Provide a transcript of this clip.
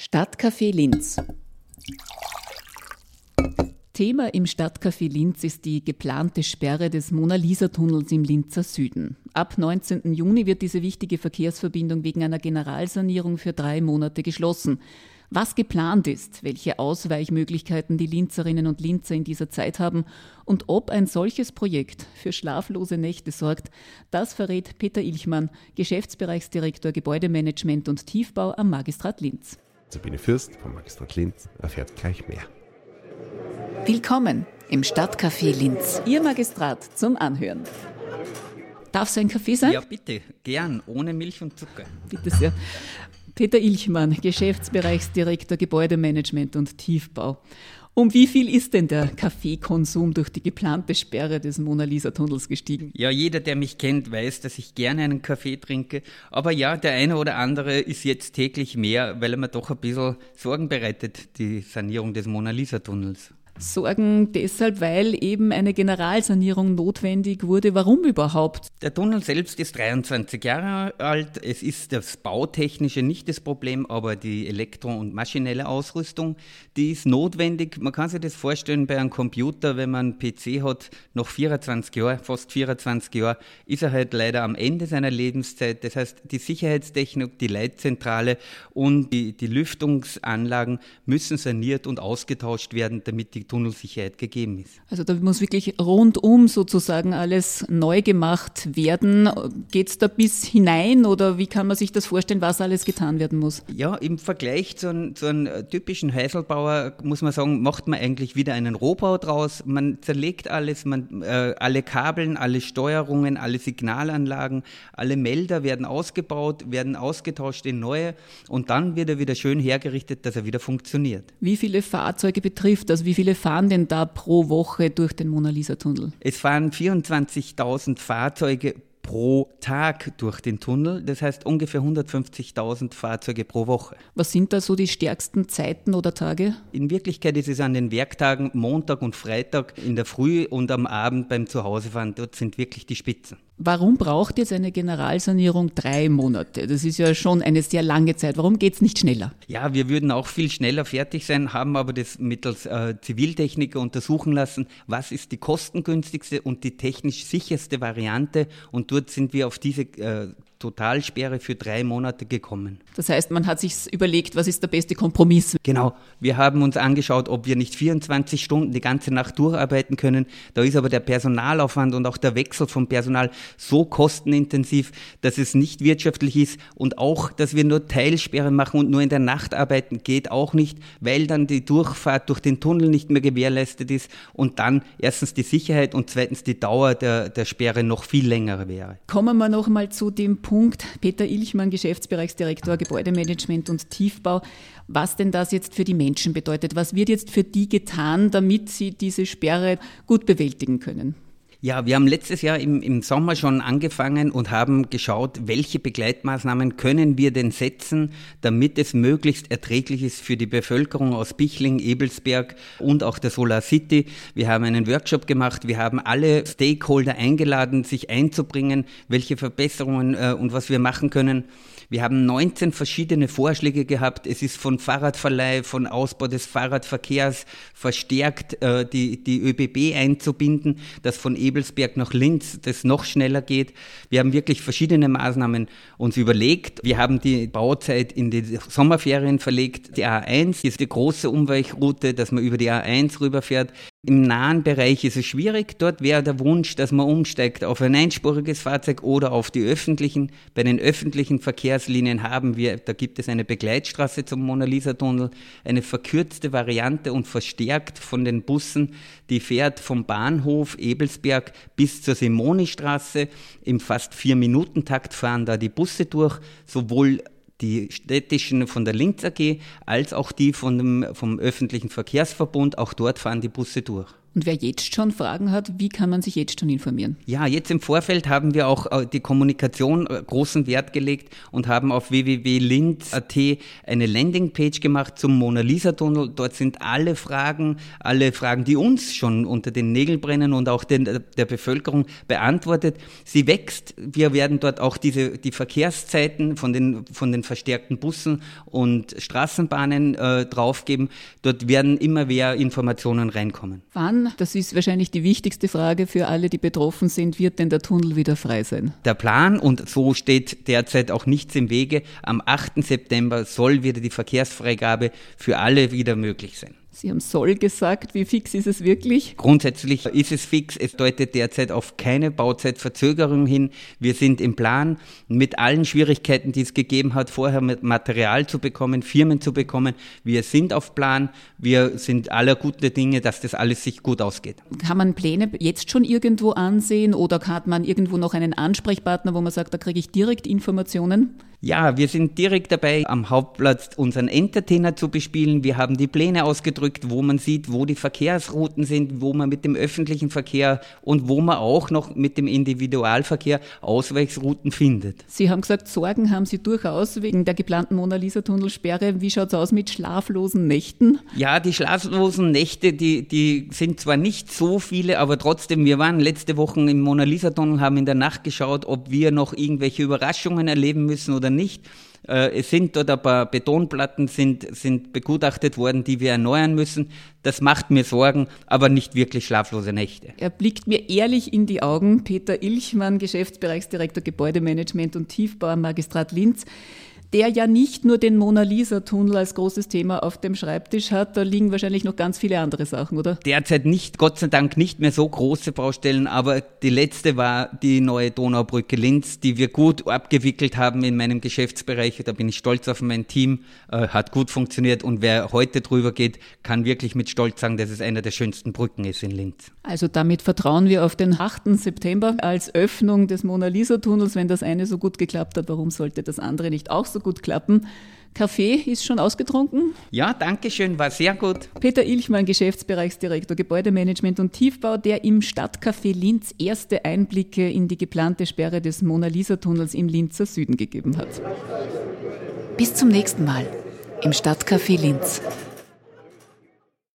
Stadtcafé Linz. Thema im Stadtcafé Linz ist die geplante Sperre des Mona-Lisa-Tunnels im Linzer Süden. Ab 19. Juni wird diese wichtige Verkehrsverbindung wegen einer Generalsanierung für drei Monate geschlossen. Was geplant ist, welche Ausweichmöglichkeiten die Linzerinnen und Linzer in dieser Zeit haben und ob ein solches Projekt für schlaflose Nächte sorgt, das verrät Peter Ilchmann, Geschäftsbereichsdirektor Gebäudemanagement und Tiefbau am Magistrat Linz. Sabine Fürst vom Magistrat Linz erfährt gleich mehr. Willkommen im Stadtcafé Linz, Ihr Magistrat zum Anhören. Darf es ein Kaffee sein? Ja, bitte, gern, ohne Milch und Zucker. Bitte sehr. Peter Ilchmann, Geschäftsbereichsdirektor Gebäudemanagement und Tiefbau. Um wie viel ist denn der Kaffeekonsum durch die geplante Sperre des Mona Lisa Tunnels gestiegen? Ja, jeder, der mich kennt, weiß, dass ich gerne einen Kaffee trinke. Aber ja, der eine oder andere ist jetzt täglich mehr, weil er mir doch ein bisschen Sorgen bereitet, die Sanierung des Mona Lisa Tunnels. Sorgen deshalb, weil eben eine Generalsanierung notwendig wurde. Warum überhaupt? Der Tunnel selbst ist 23 Jahre alt. Es ist das Bautechnische nicht das Problem, aber die elektro- und maschinelle Ausrüstung, die ist notwendig. Man kann sich das vorstellen bei einem Computer, wenn man einen PC hat, noch 24 Jahre, fast 24 Jahre, ist er halt leider am Ende seiner Lebenszeit. Das heißt, die Sicherheitstechnik, die Leitzentrale und die, die Lüftungsanlagen müssen saniert und ausgetauscht werden, damit die Tunnelsicherheit gegeben ist. Also da muss wirklich rundum sozusagen alles neu gemacht werden. Geht es da bis hinein oder wie kann man sich das vorstellen, was alles getan werden muss? Ja, im Vergleich zu einem, zu einem typischen Heiselbauer muss man sagen, macht man eigentlich wieder einen Rohbau draus. Man zerlegt alles, man, äh, alle Kabeln, alle Steuerungen, alle Signalanlagen, alle Melder werden ausgebaut, werden ausgetauscht in neue und dann wird er wieder schön hergerichtet, dass er wieder funktioniert. Wie viele Fahrzeuge betrifft das? Wie viele fahren denn da pro Woche durch den Mona Lisa Tunnel? Es fahren 24.000 Fahrzeuge pro Tag durch den Tunnel. Das heißt ungefähr 150.000 Fahrzeuge pro Woche. Was sind da so die stärksten Zeiten oder Tage? In Wirklichkeit ist es an den Werktagen Montag und Freitag in der Früh und am Abend beim Zuhausefahren. Dort sind wirklich die Spitzen. Warum braucht jetzt eine Generalsanierung drei Monate? Das ist ja schon eine sehr lange Zeit. Warum geht es nicht schneller? Ja, wir würden auch viel schneller fertig sein, haben aber das mittels äh, Ziviltechniker untersuchen lassen, was ist die kostengünstigste und die technisch sicherste Variante. Und dort sind wir auf diese äh, Totalsperre für drei Monate gekommen. Das heißt, man hat sich überlegt, was ist der beste Kompromiss? Genau. Wir haben uns angeschaut, ob wir nicht 24 Stunden die ganze Nacht durcharbeiten können. Da ist aber der Personalaufwand und auch der Wechsel vom Personal so kostenintensiv, dass es nicht wirtschaftlich ist und auch, dass wir nur Teilsperre machen und nur in der Nacht arbeiten, geht auch nicht, weil dann die Durchfahrt durch den Tunnel nicht mehr gewährleistet ist und dann erstens die Sicherheit und zweitens die Dauer der, der Sperre noch viel länger wäre. Kommen wir noch mal zu dem Punkt. Peter Ilchmann, Geschäftsbereichsdirektor Gebäudemanagement und Tiefbau. Was denn das jetzt für die Menschen bedeutet? Was wird jetzt für die getan, damit sie diese Sperre gut bewältigen können? Ja, wir haben letztes Jahr im, im Sommer schon angefangen und haben geschaut, welche Begleitmaßnahmen können wir denn setzen, damit es möglichst erträglich ist für die Bevölkerung aus Bichling, Ebelsberg und auch der Solar City. Wir haben einen Workshop gemacht, wir haben alle Stakeholder eingeladen, sich einzubringen, welche Verbesserungen äh, und was wir machen können. Wir haben 19 verschiedene Vorschläge gehabt. Es ist von Fahrradverleih, von Ausbau des Fahrradverkehrs verstärkt äh, die, die ÖBB einzubinden, dass von Ebelsberg nach Linz das noch schneller geht. Wir haben wirklich verschiedene Maßnahmen uns überlegt. Wir haben die Bauzeit in die Sommerferien verlegt. Die A1 ist die große Umweichroute, dass man über die A1 rüberfährt. Im nahen Bereich ist es schwierig. Dort wäre der Wunsch, dass man umsteigt auf ein einspuriges Fahrzeug oder auf die öffentlichen. Bei den öffentlichen Verkehrslinien haben wir, da gibt es eine Begleitstraße zum Mona Lisa Tunnel, eine verkürzte Variante und verstärkt von den Bussen, die fährt vom Bahnhof Ebelsberg bis zur Simonistraße. Im fast vier Minuten Takt fahren da die Busse durch, sowohl die städtischen von der Linz AG als auch die von dem, vom öffentlichen Verkehrsverbund. Auch dort fahren die Busse durch. Und wer jetzt schon Fragen hat, wie kann man sich jetzt schon informieren? Ja, jetzt im Vorfeld haben wir auch äh, die Kommunikation äh, großen Wert gelegt und haben auf www.linz.at eine Landingpage gemacht zum Mona Lisa Tunnel. Dort sind alle Fragen, alle Fragen, die uns schon unter den Nägeln brennen und auch den, der Bevölkerung beantwortet. Sie wächst. Wir werden dort auch diese, die Verkehrszeiten von den, von den verstärkten Bussen und Straßenbahnen äh, draufgeben. Dort werden immer mehr Informationen reinkommen. Wann das ist wahrscheinlich die wichtigste Frage für alle, die betroffen sind, wird denn der Tunnel wieder frei sein? Der Plan, und so steht derzeit auch nichts im Wege, am 8. September soll wieder die Verkehrsfreigabe für alle wieder möglich sein. Sie haben soll gesagt. Wie fix ist es wirklich? Grundsätzlich ist es fix. Es deutet derzeit auf keine Bauzeitverzögerung hin. Wir sind im Plan mit allen Schwierigkeiten, die es gegeben hat, vorher mit Material zu bekommen, Firmen zu bekommen. Wir sind auf Plan. Wir sind aller gute Dinge, dass das alles sich gut ausgeht. Kann man Pläne jetzt schon irgendwo ansehen oder hat man irgendwo noch einen Ansprechpartner, wo man sagt, da kriege ich direkt Informationen? Ja, wir sind direkt dabei, am Hauptplatz unseren Entertainer zu bespielen. Wir haben die Pläne ausgedrückt, wo man sieht, wo die Verkehrsrouten sind, wo man mit dem öffentlichen Verkehr und wo man auch noch mit dem Individualverkehr Ausweichsrouten findet. Sie haben gesagt, Sorgen haben Sie durchaus wegen der geplanten Mona Lisa Tunnelsperre. Wie schaut es aus mit schlaflosen Nächten? Ja, die schlaflosen Nächte, die, die sind zwar nicht so viele, aber trotzdem, wir waren letzte Woche im Mona Lisa Tunnel, haben in der Nacht geschaut, ob wir noch irgendwelche Überraschungen erleben müssen oder oder nicht. Äh, es sind dort ein paar Betonplatten sind, sind begutachtet worden, die wir erneuern müssen. Das macht mir Sorgen, aber nicht wirklich schlaflose Nächte. Er blickt mir ehrlich in die Augen. Peter Ilchmann, Geschäftsbereichsdirektor Gebäudemanagement und Tiefbau Magistrat Linz der ja nicht nur den Mona Lisa-Tunnel als großes Thema auf dem Schreibtisch hat. Da liegen wahrscheinlich noch ganz viele andere Sachen, oder? Derzeit nicht, Gott sei Dank nicht mehr so große Baustellen, aber die letzte war die neue Donaubrücke Linz, die wir gut abgewickelt haben in meinem Geschäftsbereich. Da bin ich stolz auf mein Team, äh, hat gut funktioniert und wer heute drüber geht, kann wirklich mit Stolz sagen, dass es einer der schönsten Brücken ist in Linz. Also damit vertrauen wir auf den 8. September als Öffnung des Mona Lisa-Tunnels. Wenn das eine so gut geklappt hat, warum sollte das andere nicht auch so so gut klappen. Kaffee ist schon ausgetrunken? Ja, danke schön, war sehr gut. Peter Ilchmann, Geschäftsbereichsdirektor Gebäudemanagement und Tiefbau, der im Stadtcafé Linz erste Einblicke in die geplante Sperre des Mona Lisa Tunnels im Linzer Süden gegeben hat. Bis zum nächsten Mal im Stadtcafé Linz.